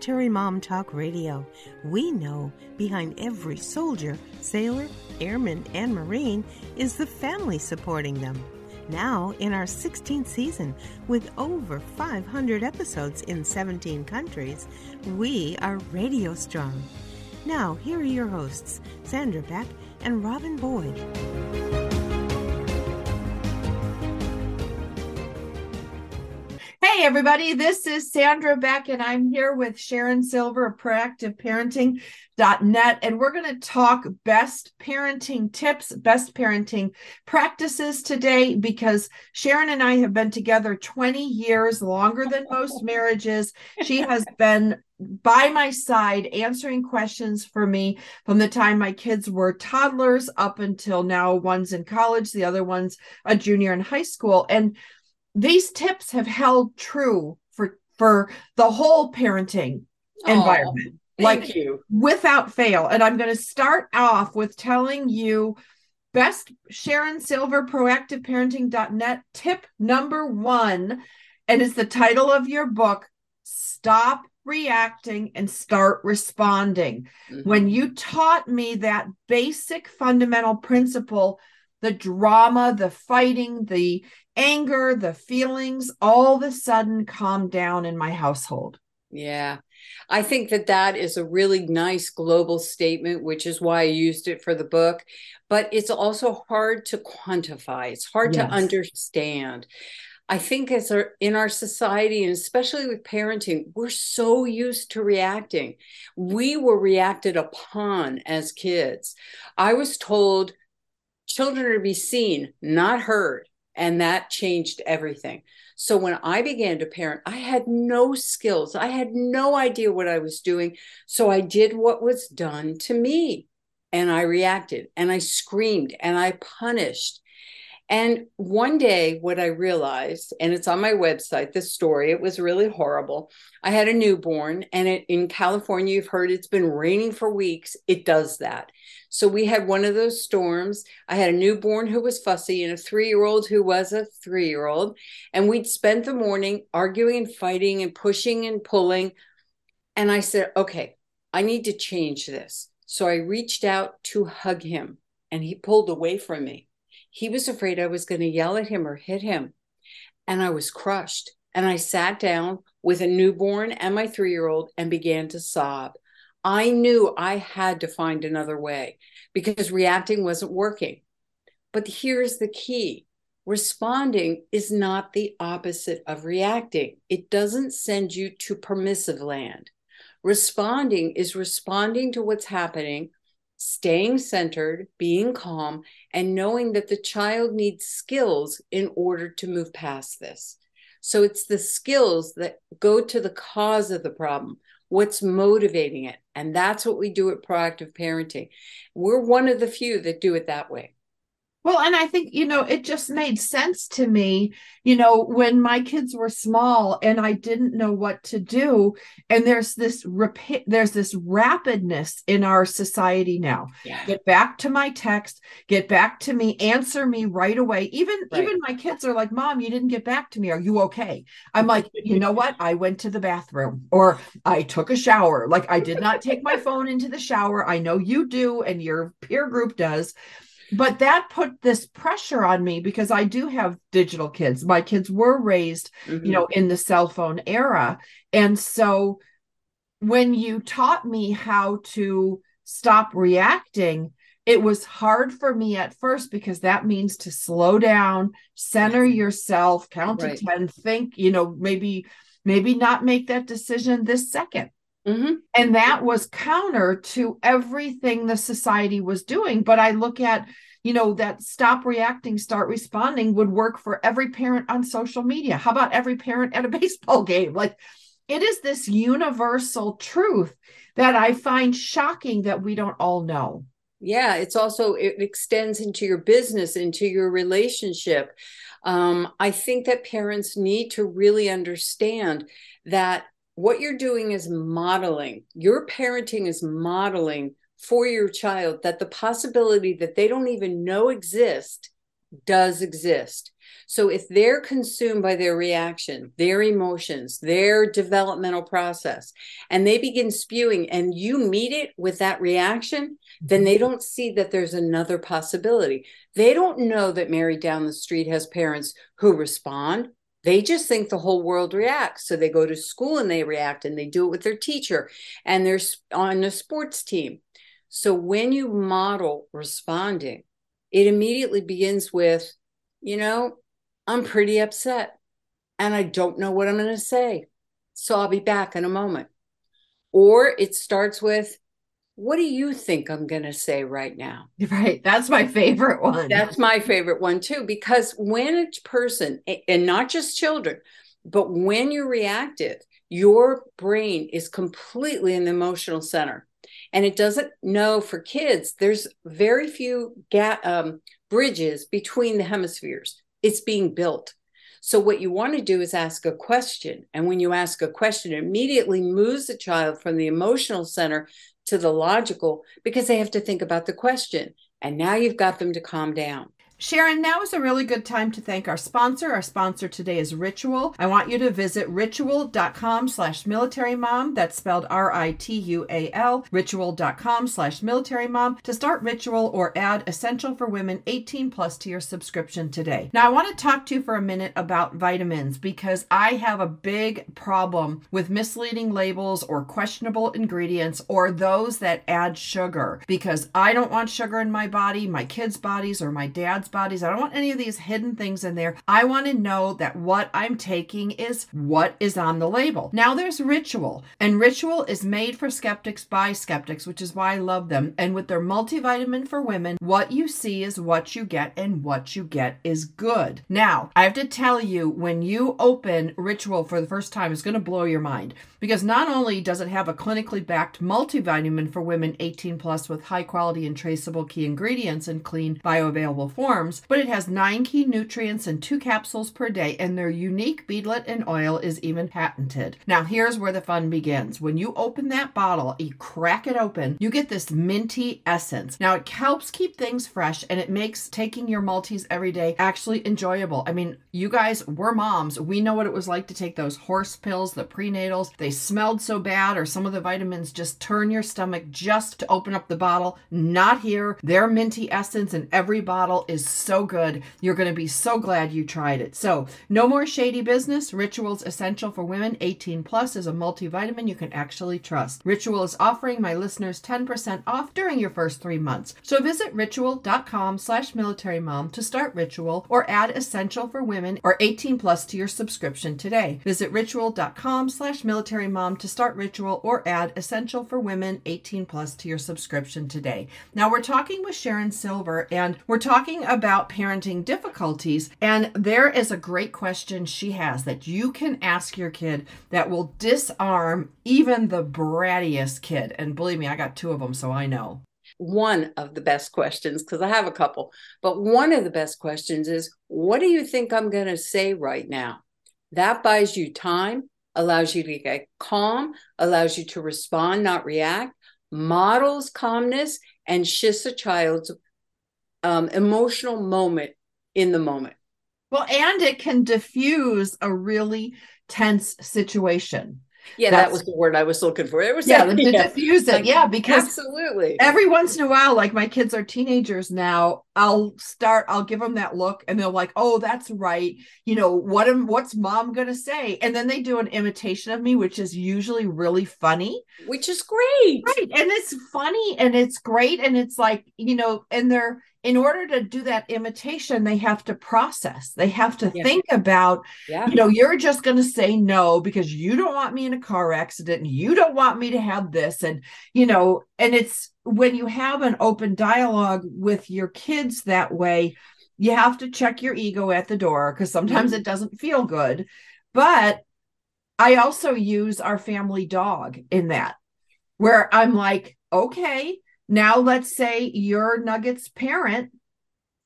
Military Mom Talk Radio. We know behind every soldier, sailor, airman, and Marine is the family supporting them. Now, in our 16th season, with over 500 episodes in 17 countries, we are radio strong. Now, here are your hosts, Sandra Beck and Robin Boyd. Hey, everybody, this is Sandra Beck, and I'm here with Sharon Silver of proactiveparenting.net. And we're going to talk best parenting tips, best parenting practices today because Sharon and I have been together 20 years, longer than most marriages. She has been by my side answering questions for me from the time my kids were toddlers up until now one's in college the other one's a junior in high school and these tips have held true for for the whole parenting environment. like you. without fail. And i'm going to start off with telling you best sharon silver proactiveparenting.net tip number one and it's the title of your book stop reacting and start responding. Mm-hmm. when you taught me that basic fundamental principle the drama, the fighting, the anger, the feelings all of a sudden calmed down in my household. Yeah. I think that that is a really nice global statement, which is why I used it for the book. But it's also hard to quantify, it's hard yes. to understand. I think as our, in our society, and especially with parenting, we're so used to reacting. We were reacted upon as kids. I was told children are to be seen, not heard. And that changed everything. So when I began to parent, I had no skills. I had no idea what I was doing. So I did what was done to me. And I reacted and I screamed and I punished. And one day, what I realized, and it's on my website, this story, it was really horrible. I had a newborn, and it, in California, you've heard it's been raining for weeks. It does that. So we had one of those storms. I had a newborn who was fussy and a three year old who was a three year old. And we'd spent the morning arguing and fighting and pushing and pulling. And I said, okay, I need to change this. So I reached out to hug him, and he pulled away from me. He was afraid I was going to yell at him or hit him. And I was crushed. And I sat down with a newborn and my three year old and began to sob. I knew I had to find another way because reacting wasn't working. But here's the key responding is not the opposite of reacting, it doesn't send you to permissive land. Responding is responding to what's happening, staying centered, being calm, and knowing that the child needs skills in order to move past this. So it's the skills that go to the cause of the problem what's motivating it. And that's what we do at Proactive Parenting. We're one of the few that do it that way. Well, and I think, you know, it just made sense to me, you know, when my kids were small and I didn't know what to do. And there's this there's this rapidness in our society now. Yeah. Get back to my text, get back to me, answer me right away. Even, right. even my kids are like, Mom, you didn't get back to me. Are you okay? I'm like, you know what? I went to the bathroom or I took a shower. Like I did not take my phone into the shower. I know you do, and your peer group does but that put this pressure on me because I do have digital kids. My kids were raised, mm-hmm. you know, in the cell phone era. And so when you taught me how to stop reacting, it was hard for me at first because that means to slow down, center yourself, count right. to 10, think, you know, maybe maybe not make that decision this 2nd mm-hmm. And that was counter to everything the society was doing. But I look at you know, that stop reacting, start responding would work for every parent on social media. How about every parent at a baseball game? Like it is this universal truth that I find shocking that we don't all know. Yeah, it's also, it extends into your business, into your relationship. Um, I think that parents need to really understand that what you're doing is modeling, your parenting is modeling for your child that the possibility that they don't even know exist does exist. So if they're consumed by their reaction, their emotions, their developmental process, and they begin spewing and you meet it with that reaction, then they mm-hmm. don't see that there's another possibility. They don't know that Mary down the street has parents who respond. They just think the whole world reacts. So they go to school and they react and they do it with their teacher and they're on a sports team. So when you model responding, it immediately begins with, you know, I'm pretty upset and I don't know what I'm going to say. So I'll be back in a moment. Or it starts with, what do you think I'm going to say right now? Right. That's my favorite one. That's my favorite one too, because when a person, and not just children, but when you're reactive, your brain is completely in the emotional center. And it doesn't know for kids, there's very few ga- um, bridges between the hemispheres it's being built. So, what you want to do is ask a question. And when you ask a question, it immediately moves the child from the emotional center to the logical because they have to think about the question. And now you've got them to calm down. Sharon, now is a really good time to thank our sponsor. Our sponsor today is Ritual. I want you to visit ritual.com slash military mom. That's spelled R-I-T-U-A-L, ritual.com slash military mom to start Ritual or add Essential for Women 18 plus to your subscription today. Now, I want to talk to you for a minute about vitamins because I have a big problem with misleading labels or questionable ingredients or those that add sugar because I don't want sugar in my body, my kids' bodies, or my dad's bodies. I don't want any of these hidden things in there. I want to know that what I'm taking is what is on the label. Now there's Ritual, and Ritual is made for skeptics by skeptics, which is why I love them. And with their multivitamin for women, what you see is what you get, and what you get is good. Now, I have to tell you, when you open Ritual for the first time, it's going to blow your mind because not only does it have a clinically backed multivitamin for women 18 plus with high quality and traceable key ingredients in clean bioavailable but it has nine key nutrients and two capsules per day, and their unique beadlet and oil is even patented. Now, here's where the fun begins. When you open that bottle, you crack it open, you get this minty essence. Now, it helps keep things fresh and it makes taking your multis every day actually enjoyable. I mean, you guys, we're moms. We know what it was like to take those horse pills, the prenatals. They smelled so bad, or some of the vitamins just turn your stomach just to open up the bottle. Not here. Their minty essence in every bottle is so good. You're going to be so glad you tried it. So, no more shady business. Rituals Essential for Women 18 Plus is a multivitamin you can actually trust. Ritual is offering my listeners 10% off during your first three months. So visit ritual.com slash military mom to start Ritual or add Essential for Women or 18 Plus to your subscription today. Visit ritual.com slash military mom to start Ritual or add Essential for Women 18 Plus to your subscription today. Now we're talking with Sharon Silver and we're talking about parenting difficulties. And there is a great question she has that you can ask your kid that will disarm even the brattiest kid. And believe me, I got two of them, so I know. One of the best questions, because I have a couple, but one of the best questions is what do you think I'm going to say right now? That buys you time, allows you to get calm, allows you to respond, not react, models calmness, and shifts a child's um, emotional moment in the moment. Well, and it can diffuse a really tense situation. Yeah, That's, that was the word I was looking for. It was yeah, to yeah. diffuse it. Yeah, because absolutely every once in a while, like my kids are teenagers now, I'll start, I'll give them that look, and they're like, "Oh, that's right." You know what? Am what's mom gonna say? And then they do an imitation of me, which is usually really funny, which is great, right? And it's funny and it's great, and it's like you know, and they're in order to do that imitation, they have to process. They have to yeah. think about, yeah. you know, you're just going to say no because you don't want me in a car accident and you don't want me to have this. And, you know, and it's when you have an open dialogue with your kids that way, you have to check your ego at the door because sometimes mm-hmm. it doesn't feel good. But I also use our family dog in that, where I'm like, okay, now, let's say you're Nugget's parent.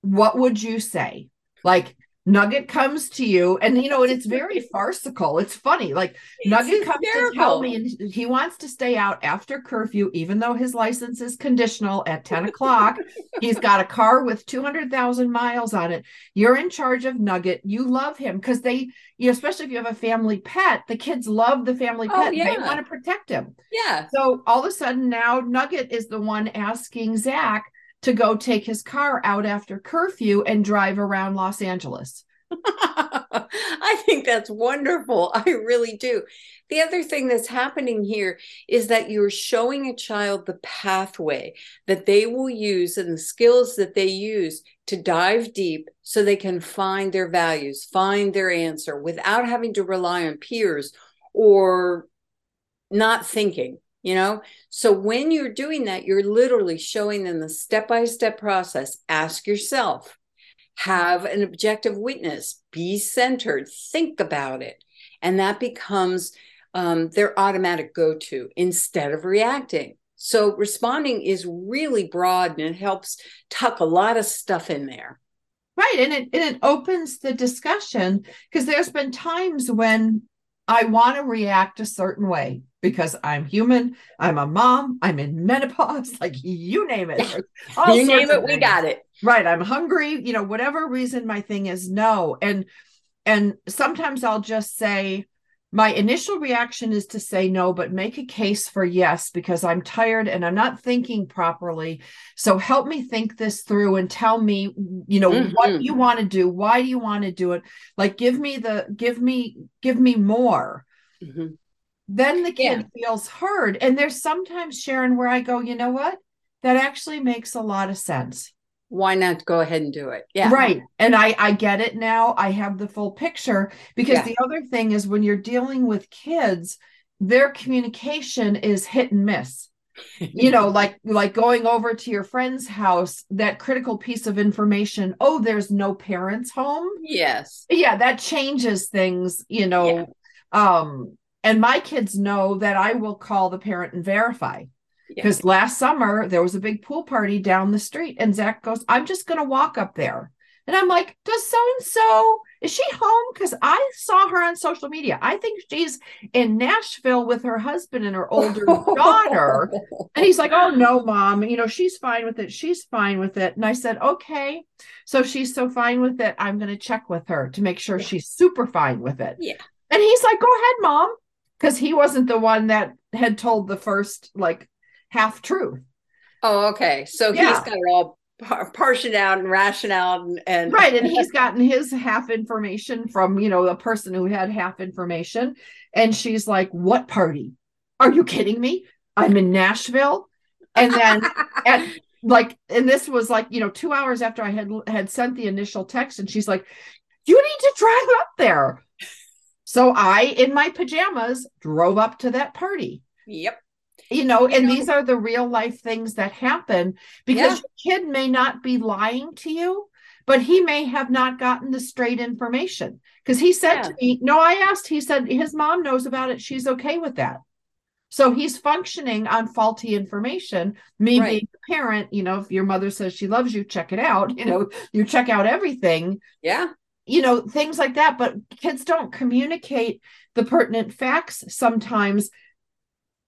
What would you say? Like, Nugget comes to you, and you know, and it's very farcical. It's funny. Like it's Nugget comes to tell me, and he wants to stay out after curfew, even though his license is conditional at 10 o'clock. He's got a car with 200,000 miles on it. You're in charge of Nugget. You love him because they, you know, especially if you have a family pet, the kids love the family oh, pet. Oh, yeah. They want to protect him. Yeah. So all of a sudden now Nugget is the one asking Zach to go take his car out after curfew and drive around Los Angeles. I think that's wonderful. I really do. The other thing that's happening here is that you're showing a child the pathway that they will use and the skills that they use to dive deep so they can find their values, find their answer without having to rely on peers or not thinking you know? So when you're doing that you're literally showing them the step by step process. Ask yourself have an objective witness. Be centered. Think about it. And that becomes um, their automatic go-to instead of reacting. So responding is really broad and it helps tuck a lot of stuff in there. Right. And it, and it opens the discussion because there's been times when i want to react a certain way because I'm human. I'm a mom. I'm in menopause. Like you name it. you name it, we got it. Right. I'm hungry. You know, whatever reason my thing is no. And and sometimes I'll just say, my initial reaction is to say no, but make a case for yes because I'm tired and I'm not thinking properly. So help me think this through and tell me, you know, mm-hmm. what you want to do. Why do you want to do it? Like give me the give me give me more. Mm-hmm then the kid yeah. feels heard. And there's sometimes, Sharon, where I go, you know what? That actually makes a lot of sense. Why not go ahead and do it? Yeah. Right. And I I get it now. I have the full picture because yeah. the other thing is when you're dealing with kids, their communication is hit and miss. you know, like like going over to your friend's house, that critical piece of information, oh, there's no parents home. Yes. Yeah, that changes things, you know. Yeah. Um and my kids know that I will call the parent and verify. Because yeah. last summer there was a big pool party down the street, and Zach goes, I'm just going to walk up there. And I'm like, Does so and so, is she home? Because I saw her on social media. I think she's in Nashville with her husband and her older daughter. And he's like, Oh, no, mom. You know, she's fine with it. She's fine with it. And I said, Okay. So she's so fine with it. I'm going to check with her to make sure yeah. she's super fine with it. Yeah. And he's like, Go ahead, mom because he wasn't the one that had told the first like half truth. Oh, okay. So yeah. he's got it all par- portioned out and rationed out and, and right, and he's gotten his half information from you know the person who had half information, and she's like, "What party? Are you kidding me? I'm in Nashville." And then at like, and this was like you know two hours after I had had sent the initial text, and she's like, "You need to drive up there." So I, in my pajamas, drove up to that party. Yep. You know, you and know, these are the real life things that happen because yeah. your kid may not be lying to you, but he may have not gotten the straight information. Because he said yeah. to me, No, I asked, he said his mom knows about it. She's okay with that. So he's functioning on faulty information. Me right. being a parent, you know, if your mother says she loves you, check it out. You know, you check out everything. Yeah you know things like that but kids don't communicate the pertinent facts sometimes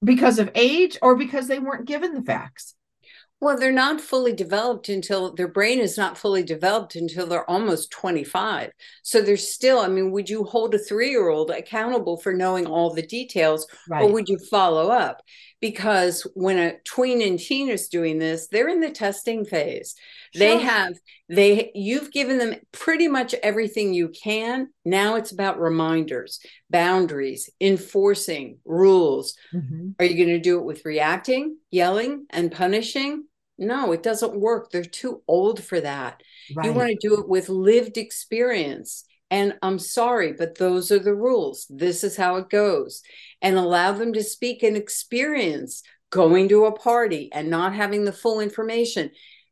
because of age or because they weren't given the facts? Well they're not fully developed until their brain is not fully developed until they're almost 25 so they're still i mean would you hold a 3-year-old accountable for knowing all the details right. or would you follow up because when a tween and teen is doing this they're in the testing phase. Sure. they have they you've given them pretty much everything you can. Now it's about reminders boundaries enforcing rules. Mm-hmm. are you going to do it with reacting yelling and punishing? No it doesn't work. They're too old for that. Right. you want to do it with lived experience and I'm sorry, but those are the rules. This is how it goes. And allow them to speak and experience going to a party and not having the full information.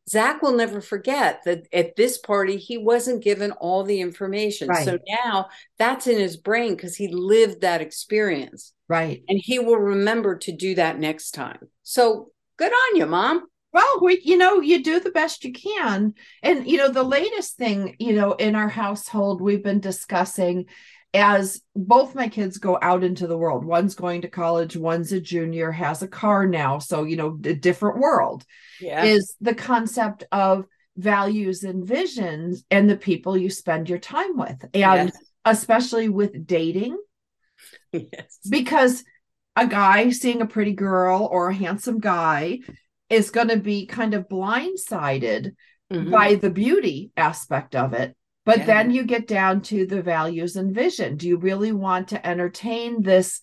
Zach will never forget that at this party, he wasn't given all the information. Right. So now that's in his brain because he lived that experience. Right. And he will remember to do that next time. So good on you, mom. Well, we, you know, you do the best you can. And, you know, the latest thing, you know, in our household, we've been discussing as both my kids go out into the world. One's going to college, one's a junior, has a car now. So, you know, a different world yeah. is the concept of values and visions and the people you spend your time with. And yes. especially with dating. Yes. Because a guy seeing a pretty girl or a handsome guy is going to be kind of blindsided mm-hmm. by the beauty aspect of it. But yeah. then you get down to the values and vision. Do you really want to entertain this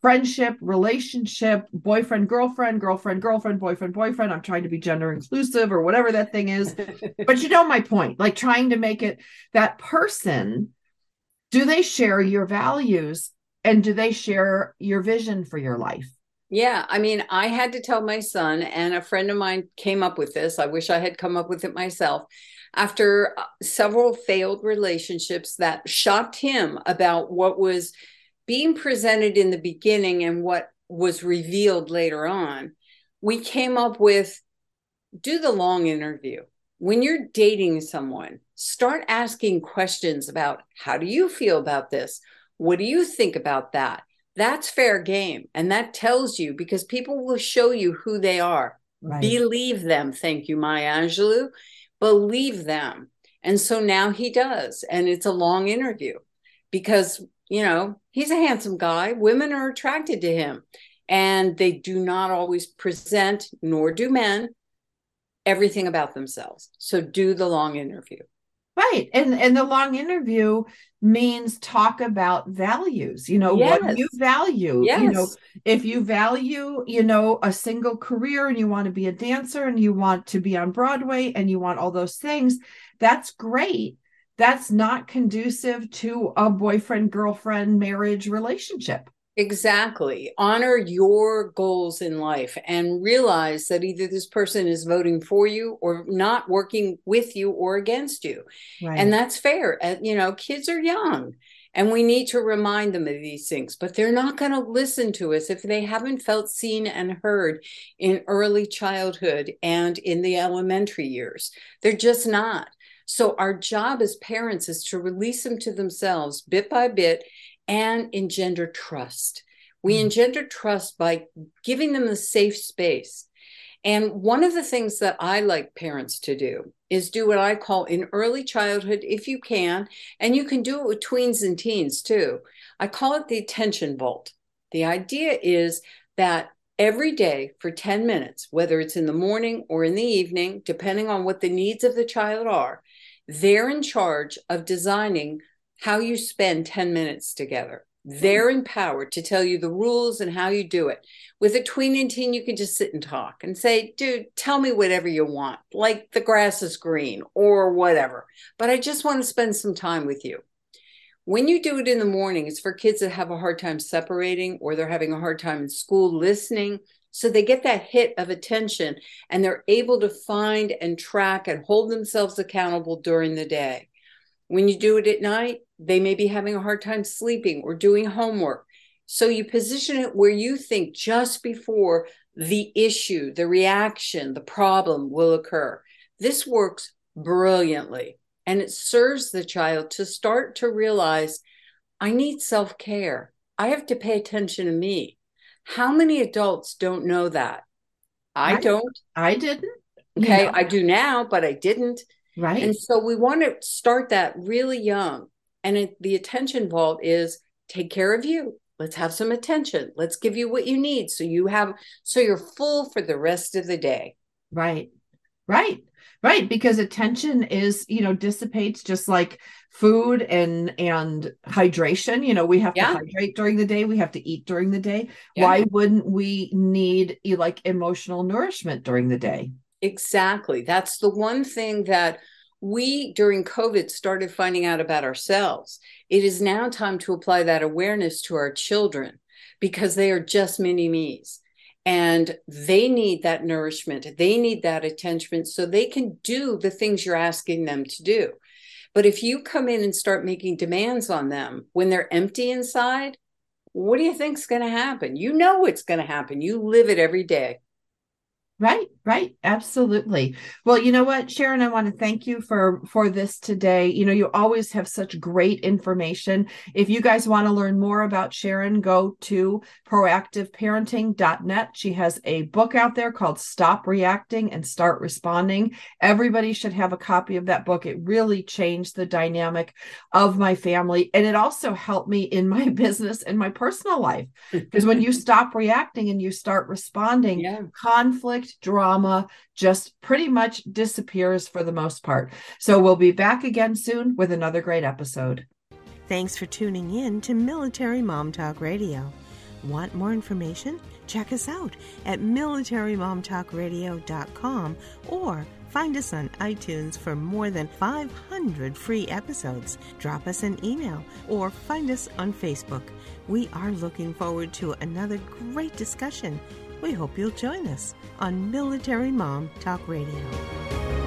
friendship, relationship, boyfriend, girlfriend, girlfriend, girlfriend, boyfriend, boyfriend? I'm trying to be gender inclusive or whatever that thing is. but you know my point, like trying to make it that person. Do they share your values and do they share your vision for your life? Yeah, I mean, I had to tell my son, and a friend of mine came up with this. I wish I had come up with it myself. After uh, several failed relationships that shocked him about what was being presented in the beginning and what was revealed later on, we came up with do the long interview. When you're dating someone, start asking questions about how do you feel about this? What do you think about that? That's fair game. And that tells you because people will show you who they are. Right. Believe them. Thank you, Maya Angelou. Believe them. And so now he does. And it's a long interview because, you know, he's a handsome guy. Women are attracted to him. And they do not always present, nor do men, everything about themselves. So do the long interview. Right. And and the long interview means talk about values. You know, yes. what you value. Yes. You know, if you value, you know, a single career and you want to be a dancer and you want to be on Broadway and you want all those things, that's great. That's not conducive to a boyfriend girlfriend marriage relationship. Exactly. Honor your goals in life and realize that either this person is voting for you or not working with you or against you. Right. And that's fair. you know, kids are young and we need to remind them of these things, but they're not going to listen to us if they haven't felt seen and heard in early childhood and in the elementary years. They're just not. So, our job as parents is to release them to themselves bit by bit and engender trust. We mm-hmm. engender trust by giving them a safe space. And one of the things that I like parents to do is do what I call in early childhood, if you can, and you can do it with tweens and teens too. I call it the attention vault. The idea is that every day for 10 minutes, whether it's in the morning or in the evening, depending on what the needs of the child are, they're in charge of designing how you spend 10 minutes together. Mm-hmm. They're empowered to tell you the rules and how you do it. With a tween and teen, you can just sit and talk and say, dude, tell me whatever you want, like the grass is green or whatever. But I just want to spend some time with you. When you do it in the morning, it's for kids that have a hard time separating or they're having a hard time in school listening. So they get that hit of attention and they're able to find and track and hold themselves accountable during the day. When you do it at night, they may be having a hard time sleeping or doing homework. So you position it where you think just before the issue, the reaction, the problem will occur. This works brilliantly and it serves the child to start to realize I need self care. I have to pay attention to me. How many adults don't know that? I, I don't. I didn't. Okay. Know. I do now, but I didn't. Right. And so we want to start that really young. And it, the attention vault is take care of you. Let's have some attention. Let's give you what you need so you have so you're full for the rest of the day. Right. Right. Right, because attention is, you know, dissipates just like food and and hydration. You know, we have yeah. to hydrate during the day, we have to eat during the day. Yeah. Why wouldn't we need like emotional nourishment during the day? Exactly. That's the one thing that we during COVID started finding out about ourselves. It is now time to apply that awareness to our children because they are just mini me's and they need that nourishment. They need that attention so they can do the things you're asking them to do. But if you come in and start making demands on them when they're empty inside, what do you think's going to happen? You know it's going to happen. You live it every day. Right, right, absolutely. Well, you know what, Sharon, I want to thank you for for this today. You know, you always have such great information. If you guys want to learn more about Sharon, go to proactiveparenting.net. She has a book out there called Stop Reacting and Start Responding. Everybody should have a copy of that book. It really changed the dynamic of my family and it also helped me in my business and my personal life. Because when you stop reacting and you start responding, yeah. conflict conflict, drama just pretty much disappears for the most part. So we'll be back again soon with another great episode. Thanks for tuning in to Military Mom Talk Radio. Want more information? Check us out at militarymomtalkradio.com or find us on iTunes for more than 500 free episodes. Drop us an email or find us on Facebook. We are looking forward to another great discussion. We hope you'll join us on Military Mom Talk Radio.